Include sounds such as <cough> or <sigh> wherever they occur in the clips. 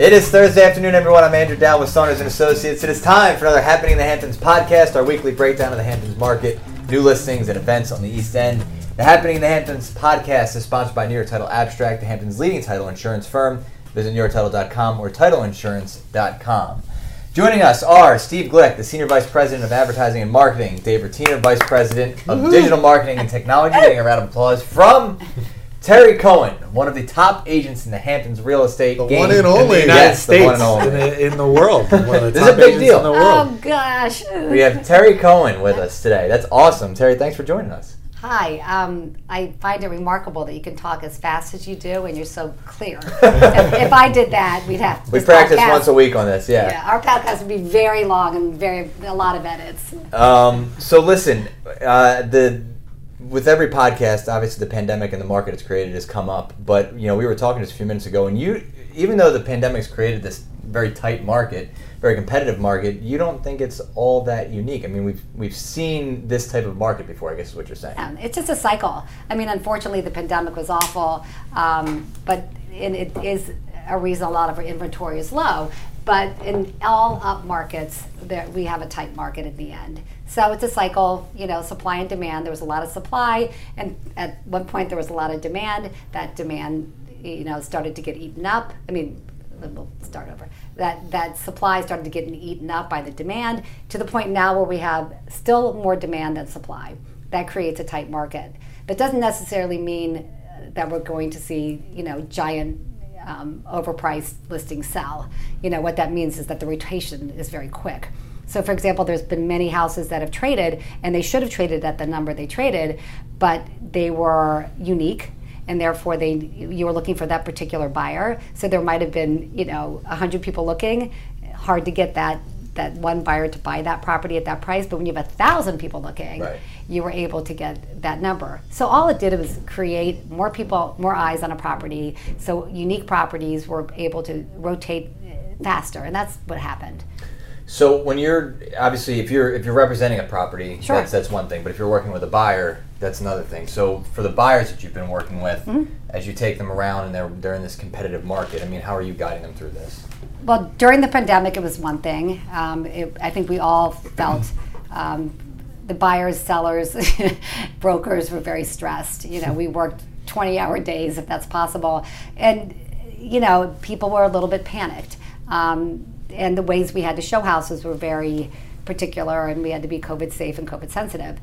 It is Thursday afternoon, everyone. I'm Andrew Dowd with Saunders and Associates. It is time for another Happening in the Hamptons podcast, our weekly breakdown of the Hamptons market, new listings and events on the East End. The Happening in the Hamptons podcast is sponsored by New York Title Abstract, the Hamptons' leading title insurance firm. Visit NewYorkTitle.com or TitleInsurance.com. Joining us are Steve Glick, the Senior Vice President of Advertising and Marketing, Dave Rotiner, Vice President of Digital Marketing and Technology. Getting a round of applause from Terry Cohen, one of the top agents in the Hamptons real estate The game. one and in only. the United Yes, the States, one and only. in the, in the world. One of the <laughs> This is a big deal. In the world. Oh gosh. We have Terry Cohen with us today. That's awesome. Terry, thanks for joining us. Hi. Um, I find it remarkable that you can talk as fast as you do and you're so clear. <laughs> if, if I did that, we'd have. We practice podcast- once a week on this, yeah. Yeah, our podcast would be very long and very a lot of edits. Um, so listen, uh, the with every podcast, obviously the pandemic and the market it's created has come up. But you know, we were talking just a few minutes ago, and you, even though the pandemic's created this very tight market, very competitive market, you don't think it's all that unique. I mean, we've we've seen this type of market before. I guess is what you're saying. Um, it's just a cycle. I mean, unfortunately, the pandemic was awful, um, but it is a reason a lot of our inventory is low. But in all up markets, there, we have a tight market at the end. So it's a cycle, you know, supply and demand. There was a lot of supply, and at one point there was a lot of demand. That demand, you know, started to get eaten up. I mean, we'll start over. That that supply started to get eaten up by the demand to the point now where we have still more demand than supply. That creates a tight market, but doesn't necessarily mean that we're going to see you know giant um, overpriced listings sell. You know what that means is that the rotation is very quick. So, for example, there's been many houses that have traded, and they should have traded at the number they traded, but they were unique and therefore they you were looking for that particular buyer. So there might have been you know hundred people looking, hard to get that that one buyer to buy that property at that price. But when you have a thousand people looking, Right. You were able to get that number. So all it did was create more people, more eyes on a property. So unique properties were able to rotate faster, and that's what happened. So when you're obviously if you're if you're representing a property, Sure. that's that's one thing. But if you're working with a buyer, that's another thing. So for the buyers that you've been working with, Mm-hmm. as you take them around and they're they're in this competitive market, I mean, how are you guiding them through this? Well, during the pandemic, it was one thing. Um, it, I think we all felt um, the buyers, sellers, <laughs> brokers were very stressed. You know, we worked 20 hour days if that's possible. And, you know, people were a little bit panicked. Um, and the ways we had to show houses were very particular and we had to be COVID safe and COVID sensitive.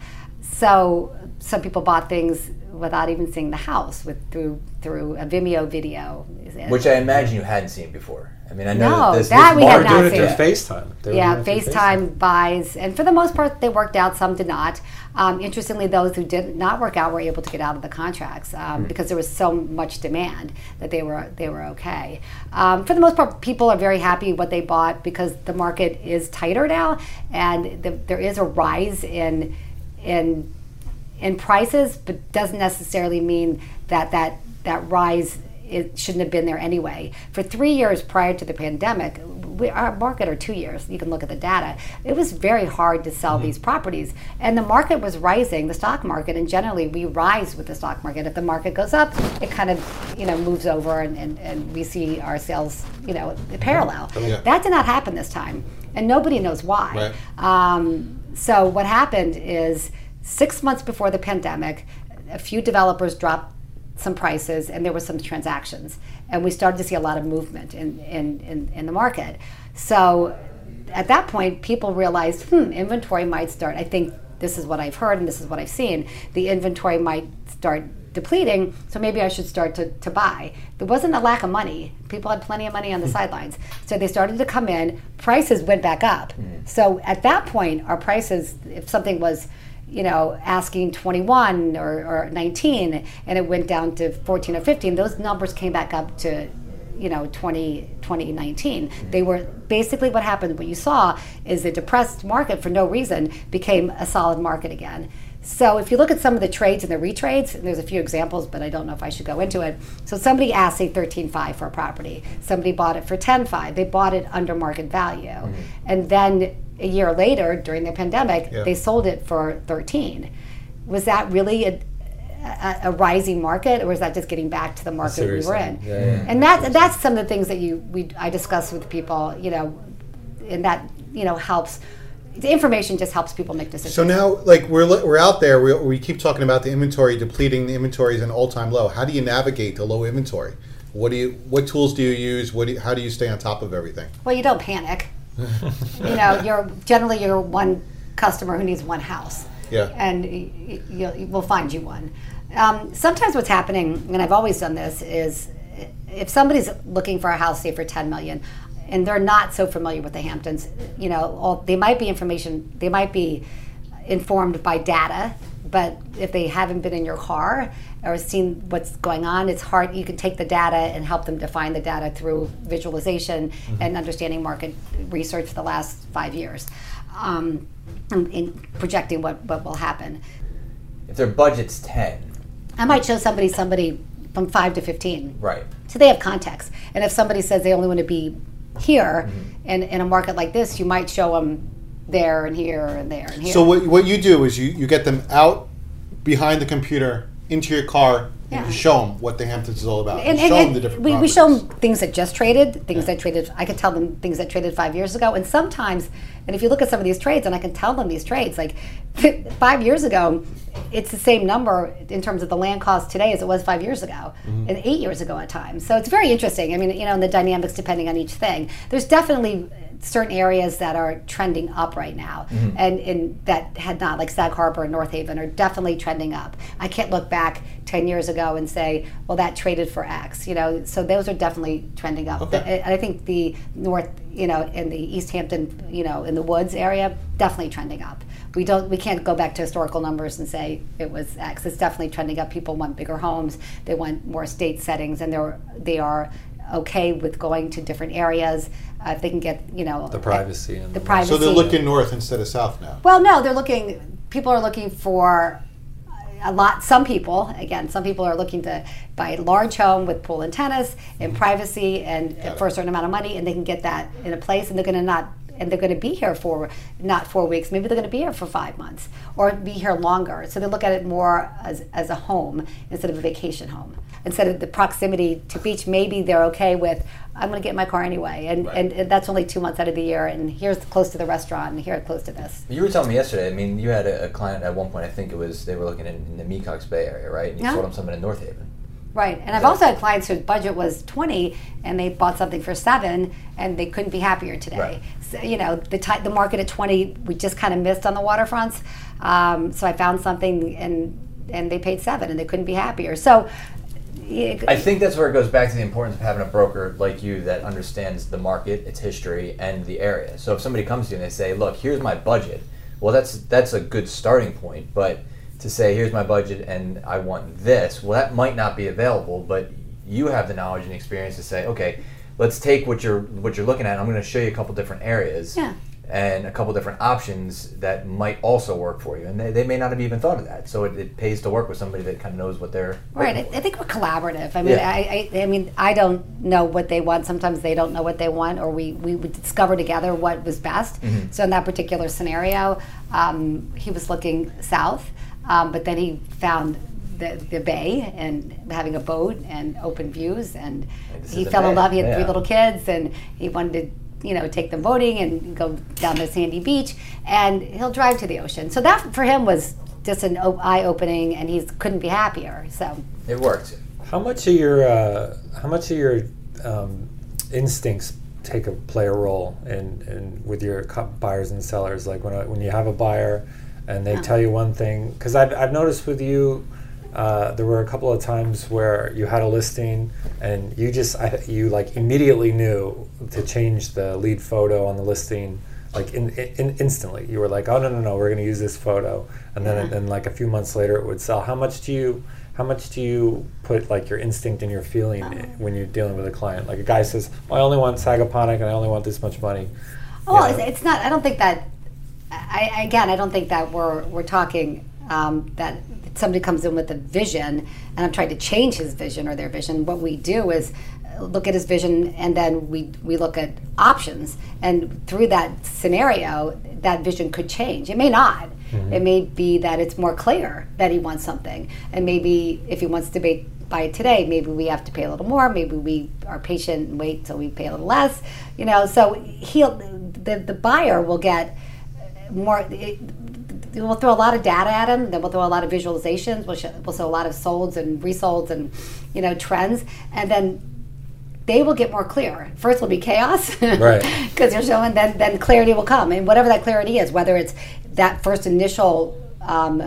So some people bought things without even seeing the house with through through a Vimeo video. Which I imagine you hadn't seen before. I mean, I know No, that this, that this we had not doing it seen. through FaceTime. They were yeah, doing it through FaceTime buys, and for the most part, they worked out. Some did not. Um, interestingly, those who did not work out were able to get out of the contracts um, because there was so much demand that they were they were okay. Um, for the most part, people are very happy what they bought because the market is tighter now, and the, there is a rise in in in prices, but doesn't necessarily mean that that that rise it shouldn't have been there anyway. For three years prior to the pandemic, we, our market, or two years, you can look at the data, it was very hard to sell these properties. And the market was rising, the stock market, and generally we rise with the stock market. If the market goes up, it kind of, you know, moves over and, and, and we see our sales, you know, parallel. Yeah. That did not happen this time. And nobody knows why. Right. Um, so what happened is six months before the pandemic, a few developers dropped some prices and there were some transactions. And we started to see a lot of movement in, in, in, in the market. So at that point, people realized, hmm, inventory might start. I think this is what I've heard and this is what I've seen. The inventory might start depleting, so maybe I should start to, to buy. There wasn't a lack of money. People had plenty of money on the hmm. sidelines. So they started to come in, prices went back up. Hmm. So at that point, our prices, if something was you know, asking 21 or, or 19 and it went down to 14 or 15, those numbers came back up to, you know, 20, 2019. Hmm. They were basically what happened, what you saw is a depressed market for no reason became a solid market again. So if you look at some of the trades and the retrades, and there's a few examples, but I don't know if I should go into it. So somebody asked say 13.5 for a property. Somebody bought it for 10.5. They bought it under market value, mm-hmm. and then a year later during the pandemic, Yeah. they sold it for 13. Was that really a, a, a rising market, or is that just getting back to the market what we were in? Yeah, yeah. And that's that's some of the things that you we I discuss with people, you know, and that you know helps. The information just helps people make decisions. So now, like we're we're out there, we, we keep talking about the inventory depleting. The inventory is an all time low. How do you navigate the low inventory? What do you? What tools do you use? What do you, how do you stay on top of everything? Well, you don't panic. <laughs> you know, you're generally you're one customer who needs one house. Yeah. And y- y- you'll, we'll find you one. Um, sometimes what's happening, and I've always done this, is if somebody's looking for a house, say for 10 million, and they're not so familiar with the Hamptons, you know, all, they might be information, they might be informed by data, but if they haven't been in your car or seen what's going on, it's hard. You can take the data and help them define the data through visualization and understanding market research for the last five years, um, and, and projecting what, what will happen. If their budget's ten, I might show somebody somebody from five to fifteen. right? So they have context. And if somebody says they only want to be here mm-hmm. in, in a market like this, you might show them there and here and there and here. So what, what you do is you, you get them out behind the computer into your car and Yeah. you show them what the Hamptons is all about. and, and- show them the different. we, we show them things that just traded, things that traded. I could tell them things that traded five years ago, and sometimes, and if you look at some of these trades, and I can tell them these trades, like <laughs> five years ago, it's the same number in terms of the land cost today as it was five years ago, Mm-hmm. and eight years ago at times. So it's very interesting. I mean, you know, and the dynamics depending on each thing. There's definitely certain areas that are trending up right now, Mm-hmm. and, and that had not, like Sag Harbor and North Haven, are definitely trending up. I can't look back 10 years ago and say, well, that traded for X, you know, so those are definitely trending up. Okay. And I think the North, you know, in the East Hampton, you know, in the woods area, definitely trending up. We don't, we can't go back to historical numbers and say it was X. It's definitely trending up. People want bigger homes. They want more state settings, and they're they are okay with going to different areas. Uh, if they can get, you know, The privacy and the the- privacy. So they're looking north instead of south now. Well, no, they're looking. People are looking for a lot. Some people, again, some people are looking to buy a large home with pool and tennis and privacy, and it. for a certain amount of money, and they can get that in a place, and they're going to not. And they're going to be here for not four weeks. Maybe they're going to be here for five months, or be here longer. So they look at it more as, as a home instead of a vacation home. Instead of the proximity to beach, maybe they're okay with. I'm going to get in my car anyway, and, and, and that's only two months out of the year. And here's close to the restaurant, and here close to this. You were telling me yesterday. I mean, you had a, a client at one point. I think it was they were looking in, in the Mecox Bay area, right? And you Yeah. sold them something in North Haven. Right, and I've also had clients whose budget was twenty, and they bought something for seven, and they couldn't be happier today. Right. So, you know, the the market at twenty, we just kind of missed on the waterfronts. Um, so I found something, and and they paid seven, and they couldn't be happier. So. it- I think that's where it goes back to the importance of having a broker like you that understands the market, its history, and the area. So if somebody comes to you and they say, "Look, here's my budget," well, that's that's a good starting point. But to say, "Here's my budget and I want this," well, that might not be available. But you have the knowledge and experience to say, "Okay, let's take what you're what you're looking at. I'm going to show you a couple different areas." Yeah. And a couple different options that might also work for you, and they, they may not have even thought of that. So it, it pays to work with somebody that kind of knows what they're Right. I. I think we're collaborative. I mean, Yeah. I, I, I mean, I don't know what they want. Sometimes they don't know what they want, or we, we would discover together what was best. Mm-hmm. So in that particular scenario, um, he was looking south, um, but then he found the, the bay and having a boat and open views, and this he is the fell in love. He had three little kids, and he wanted to. You know, take them boating and go down to Sandy Beach, and he'll drive to the ocean. So that for him was just an eye opening, and he couldn't be happier. So It worked. How much of your uh, how much of your um, instincts take a play a role in, in with your buyers and sellers? Like when a, when you have a buyer and they tell you one thing, because I've, I've noticed with you. Uh, there were a couple of times where you had a listing and you just I, you like immediately knew to change the lead photo on the listing like in, in instantly you were like oh no no no we're going to use this photo and then and then like a few months later it would sell how much do you how much do you put like your instinct and your feeling Uh-huh. when you're dealing with a client like a guy says well, i only want Sagaponack and i only want this much money Oh, You well, know? it's, it's not. I don't think that. I, I- again, I don't think that we're we're talking um, that somebody comes in with a vision, and I'm trying to change his vision or their vision. What we do is look at his vision, and then we we look at options. And through that scenario, that vision could change. It may not. It may be that it's more clear that he wants something, and maybe if he wants to be buy it today, maybe we have to pay a little more. Maybe we are patient and wait till we pay a little less. You know, so he'll the the buyer will get more. It, we'll throw a lot of data at them. Then we'll throw a lot of visualizations. We'll show, we'll show a lot of solds and resolds and you know trends, and then they will get more clear. First will be chaos, <laughs> Right. Because you're showing, then then clarity will come, and whatever that clarity is, whether it's that first initial. Um,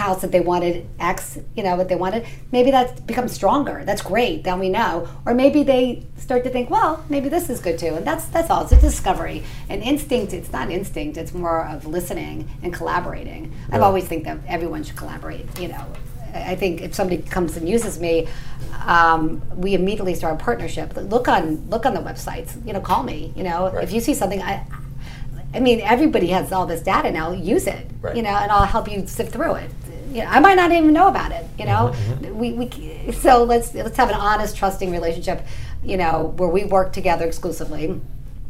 house that they wanted X, you know, what they wanted, maybe that becomes stronger. That's great. Then we know. Or maybe they start to think, well, maybe this is good too. And that's that's all. It's a discovery. And instinct, it's not instinct, it's more of listening and collaborating. I've always think that everyone should collaborate, you know. I I think if somebody comes and uses me, um, we immediately start a partnership. Look on look on the websites. You know, call me. You know, Right. if you see something, I, I mean, everybody has all this data now. Use it, Right. you know, and I'll help you sift through it. You know, I might not even know about it. You know, mm-hmm, mm-hmm. we, we so let's let's have an honest, trusting relationship. You know, where we work together exclusively,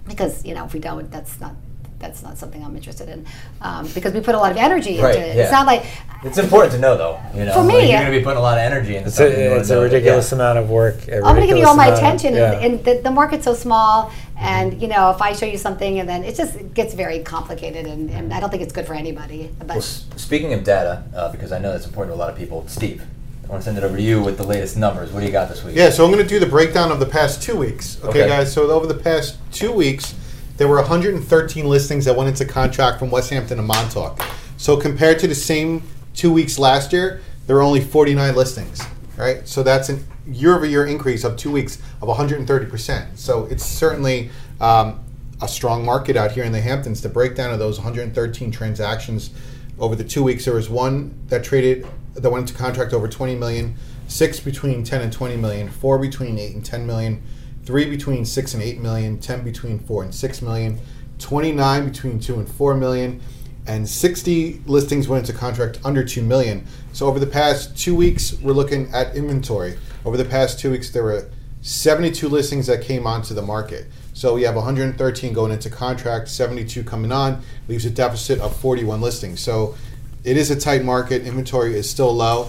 because you know if we don't, that's not that's not something I'm interested in. Um, because we put a lot of energy Right, into it. yeah. It's not like It's important to know, though. You know, For me, like, you're going to be putting a lot of energy into It's something. a, it's a know that- ridiculous yeah. amount of work. I'm going to give you all my amount of- attention, yeah. and, and the, the market's so small, and you know, if I show you something, and then it just gets very complicated, and, and I don't think it's good for anybody. But Well, s- speaking of data, uh, because I know that's important to a lot of people, Steve, I want to send it over to you with the latest numbers. What do you got this week? Yeah, so I'm going to do the breakdown of the past two weeks. Okay, Okay. guys. So over the past two weeks, there were 113 listings that went into contract from Westhampton and Montauk. So compared to the same two weeks last year, there were only 49 listings. Right. So that's a year-over-year increase of two weeks of 130 percent. So it's certainly um, a strong market out here in the Hamptons. The breakdown of those 113 transactions over the two weeks, there was one that traded that went into contract over 20 million, six between 10 and 20 million, four between 8 and 10 million, three between 6 and 8 million, 10 between 4 and 6 million, 29 between 2 and 4 million, and 60 listings went into contract under 2 million. So over the past two weeks, we're looking at inventory. Over the past two weeks, there were 72 listings that came onto the market. So we have 113 going into contract, 72 coming on, leaves a deficit of 41 listings. So it is a tight market. Inventory is still low,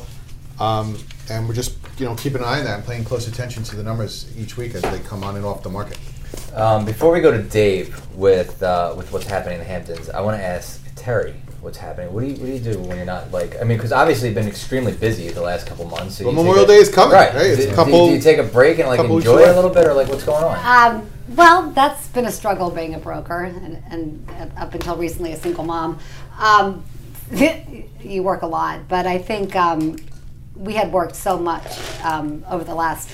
um, and we're just you know keeping an eye on that and paying close attention to the numbers each week as they come on and off the market. Um, before we go to Dave with uh, with what's happening in the Hamptons, I want to ask Terry what's happening. What do you what do you do when you're not like? I mean, because obviously you've been extremely busy the last couple months. So Well, you take Memorial a- Day is coming, right? Do- It's a couple- Do, you take a break and like enjoy it a little bit, or like what's going on? Um, well, that's been a struggle being a broker, and, and up until recently, a single mom. Um, <laughs> you work a lot, but I think um, we had worked so much um, over the last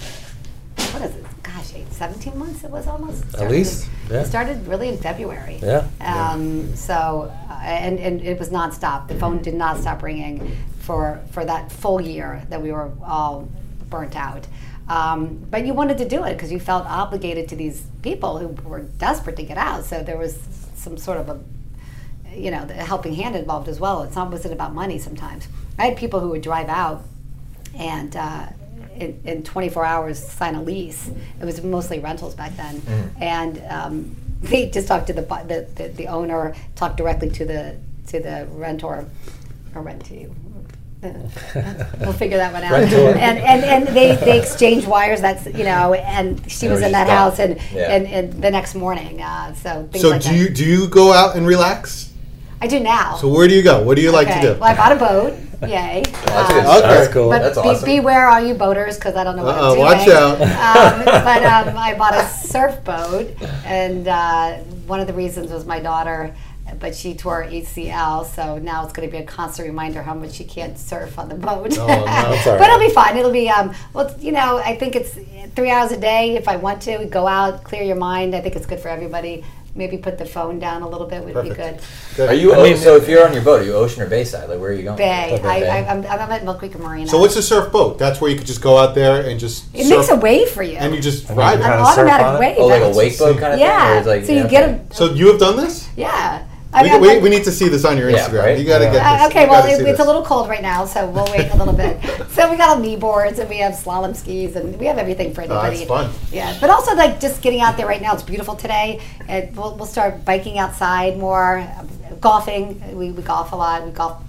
what is it? Gosh, eight, 17 months. It was almost At least, yeah. It started really in February. Yeah, yeah. Um, so, uh, and, and it was nonstop. The phone did not stop ringing for for that full year that we were all burnt out. Um, but you wanted to do it because you felt obligated to these people who were desperate to get out. So there was some sort of a, you know, the helping hand involved as well. It's not wasn't about money sometimes. I had people who would drive out and uh, in, in 24 hours sign a lease. It was mostly rentals back then, and um, <laughs> they just talked to the, the, the the owner, talked directly to the to the rentor or rentee. Uh, <laughs> we'll figure that one out. And, and and they, they exchange wires. That's you know, and she And was in that just house, and, Yeah. and and the next morning. Uh, so things So like do that. you do you go out and relax? I do now. So where do you go? What do you like to do? Well, I bought a boat. <laughs> Yay. That's Um. Okay. That's cool. But That's be, awesome. beware all you boaters because I don't know what Uh-oh, I'm doing. watch out. <laughs> Um, but <laughs> um, I bought a surf boat, and uh, one of the reasons was my daughter, but she tore her ACL, so now it's going to be a constant reminder how much she can't surf on the boat. Oh, no. But it'll be fun. It'll be well, well, you know, I think it's three hours a day if I want to go out, clear your mind. I think it's good for everybody. Maybe put the phone down a little bit would be good. Good. Are you I mean- so if you're on your boat, are you ocean or bayside? Like where are you going? Bay. Okay, I, bay. I, I'm, I'm at Mill Creek Marina. So what's a surf boat? That's where you could just go out there and just It surf, makes a wave for you. and you just ride it. An automatic wave. oh, like a That's- wakeboat kind of thing. Yeah. like, so you yeah, get a So you have done this? yeah. I We, mean, we, like- we need to see this on your Yeah, Instagram. right? You got to Yeah. get Uh, this. okay, You well, it, see it's a little cold right now, so we'll wait a little bit. <laughs> So we got our knee boards and we have slalom skis and we have everything for Oh, anybody. that's fun. Yeah, but also like just getting out there right now. It's beautiful today. And we'll, we'll start biking outside more, golfing. We, we golf a lot. We golf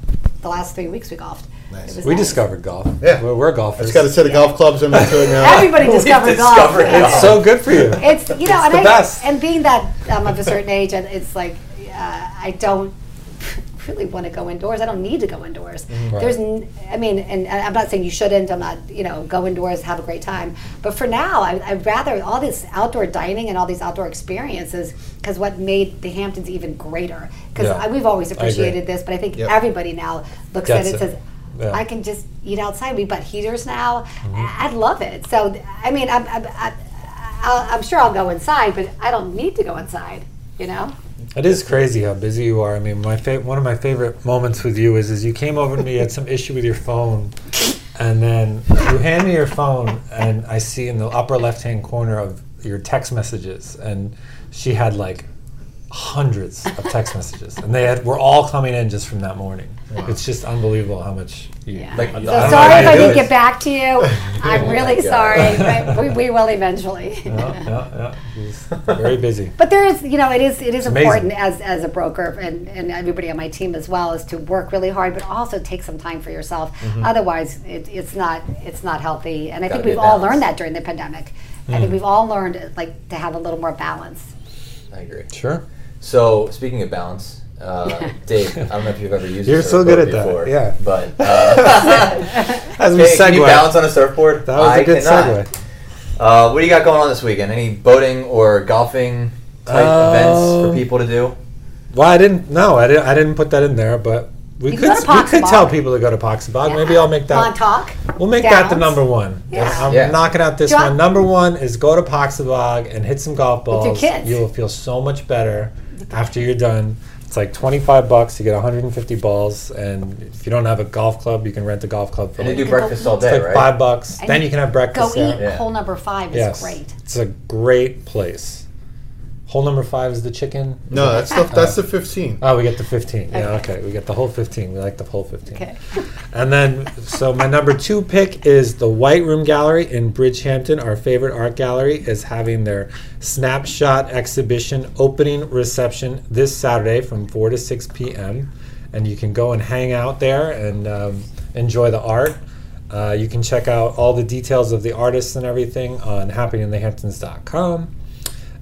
the last three weeks. We golfed. Nice. We nice. discovered golf. Yeah. We're, golfers. we're I golfers. just got a set of golf clubs I'm into it now. Everybody We discovered golf. discovered It's- It's so good for you. It's you know, and, the I, best. and being that I'm of a certain age, and it's like uh, I don't <laughs> really want to go indoors. I don't need to go indoors. Right. There's, n- I mean, and I'm not saying you shouldn't. I'm not, you know, go indoors, have a great time. But for now, I, I'd rather all this outdoor dining and all these outdoor experiences because what made the Hamptons even greater. Because Yeah. we've always appreciated this, but I think Yep. everybody now looks at it and says. Yeah. I can just eat outside. We bought heaters now. Mm-hmm. I- I'd love it. So, I mean, I'm, I'm, I, I'll, I'm sure I'll go inside, but I don't need to go inside. You know? It is crazy how busy you are. I mean, my fa- one of my favorite moments with you is is you came over to me, you had some issue with your phone, and then you hand me your phone, and I see in the upper left hand corner of your text messages, and she had like hundreds of text messages, and they had were all coming in just from that morning. It's just unbelievable how much. You, Yeah. Like, I So don't So know sorry how if I didn't get back to you. <laughs> I'm Oh really sorry. <laughs> But we, we will eventually. Yeah, yeah, yeah. She's very <laughs> busy. But there is, you know, it is it is amazing. important as, as a broker and, and everybody on my team as well is to work really hard, but also take some time for yourself. Mm-hmm. Otherwise, it, it's not it's not healthy. And I Gotta think we've all balance. learned that during the pandemic. I Mm. think we've all learned like to have a little more balance. I agree. Sure. So speaking of balance, uh, <laughs> Dave, I don't know if you've ever used. a You're so good surfboard at that, yeah. But <laughs> uh, <laughs> As we can, can you balance on a surfboard? that was I a good cannot. segue. Uh, what do you got going on this weekend? Any boating or golfing type Uh, events for people to do? Well, I didn't. No, I didn't. I didn't put that in there, but we You could. can go to we could Poxabogue. tell people to go to Poxabogue. Maybe I'll make that. Montauk. We'll make that the number one. Yeah. I'm Yeah. knocking out this Do one. want- Number one is go to Poxabogue and hit some golf balls. With your kids. You will feel so much better after you're done. It's like 25 bucks. You get 150 balls, and if you don't have a golf club, you can rent a golf club for And they like, do breakfast all it's day, like right? five bucks. And then you can have breakfast. Go breakfast eat. Yeah. Hole number five is Yes, great. it's a great place. Hole number five is the chicken. No, that's the, that's the 15. Oh, we get the 15. Yeah, Okay. okay. We get the whole 15. We like the whole 15. Okay. <laughs> And then, so my number two pick is the White Room Gallery in Bridgehampton. Our favorite art gallery is having their snapshot exhibition opening reception this Saturday from 4 to 6 p.m. And you can go and hang out there and um, enjoy the art. Uh, you can check out all the details of the artists and everything on happeninginthehamptons.com.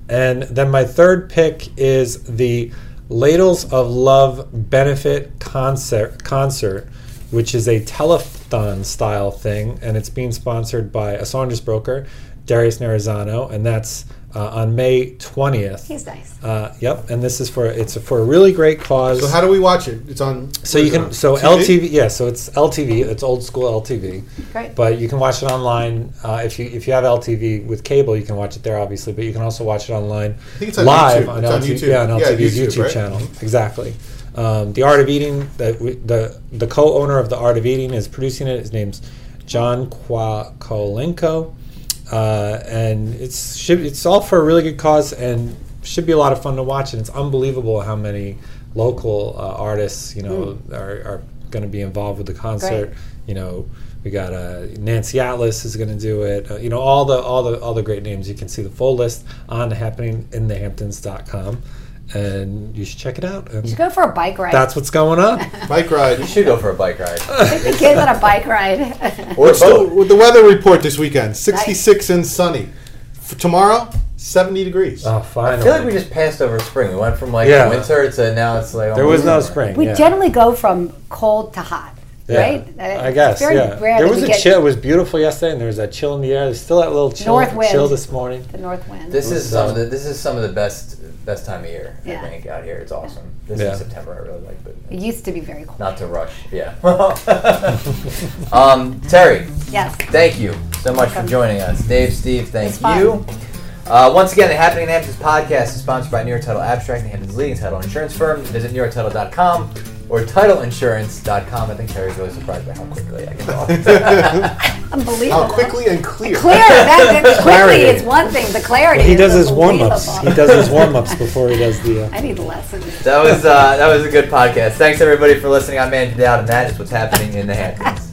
And then my third pick is the Ladles of Love benefit concert, concert, which is a telethon style thing, and it's being sponsored by a Saunders broker, Darius Narizano, and that's uh, on May 20th. He's nice. Uh, yep, and this is for it's for a really great cause. So how do we watch it? It's on. So you can on? so TV? LTV yeah so it's LTV it's old school LTV Great. but you can watch it online uh, if you if you have LTV with cable you can watch it there obviously but you can also watch it online think it's on live YouTube. on It's on LTV YouTube. yeah on Yeah, LTV's YouTube, YouTube, right? channel exactly um, the Art of Eating that the the co-owner of the Art of Eating is producing it his name's John Kwakolenko uh, and it's should, it's all for a really good cause and should be a lot of fun to watch. And it's unbelievable how many local uh, artists you know are, are going to be involved with the concert. Great. you know we got uh, Nancy Atlas is going to do it. Uh, you know all the all the all the great names. You can see the full list on happeninginthehamptons.com and you should check it out and You should go for a bike ride. that's what's going on <laughs> Bike ride. You should go for a bike ride <laughs> Take the kids on a bike ride. or <laughs> a What's the, boat. with the weather report this weekend? 66 and sunny. For tomorrow, 70 degrees. oh I finally feel like we just passed over spring. We went from like Yeah. winter to now it's like there was no almost spring we yeah. generally go from cold to hot, Yeah. right? Uh, I guess, very yeah. rare There was a chill. It was beautiful yesterday, and there was that chill in the air. There's still that little chill, North wind. chill this morning. the north wind. This is some uh, of the this is some of the best best time of year. Yeah. I think out here it's awesome. This Yeah. is September. I really like, but it used to be very cold. not to rush. Yeah. <laughs> um, Terry, Yes. thank you so much for joining us. Dave, Steve, thank It's fun. you. Uh, once again, the Happening in Hamptons podcast is sponsored by New York Title Abstract, the Hamptons leading title insurance firm. Visit NewYorkTitle.com. or titleinsurance.com. I think Terry's really surprised by how quickly I can <laughs> talk. Unbelievable. How quickly and clear. Clear. That, that <laughs> quickly Clarity. is one thing. The clarity. he is does his warm ups. He does his warm ups <laughs> before he does the. Uh, I need lessons. that was uh, that was a good podcast. Thanks everybody for listening. I'm Andrew Dowd, and that is what's happening in the Hamptons.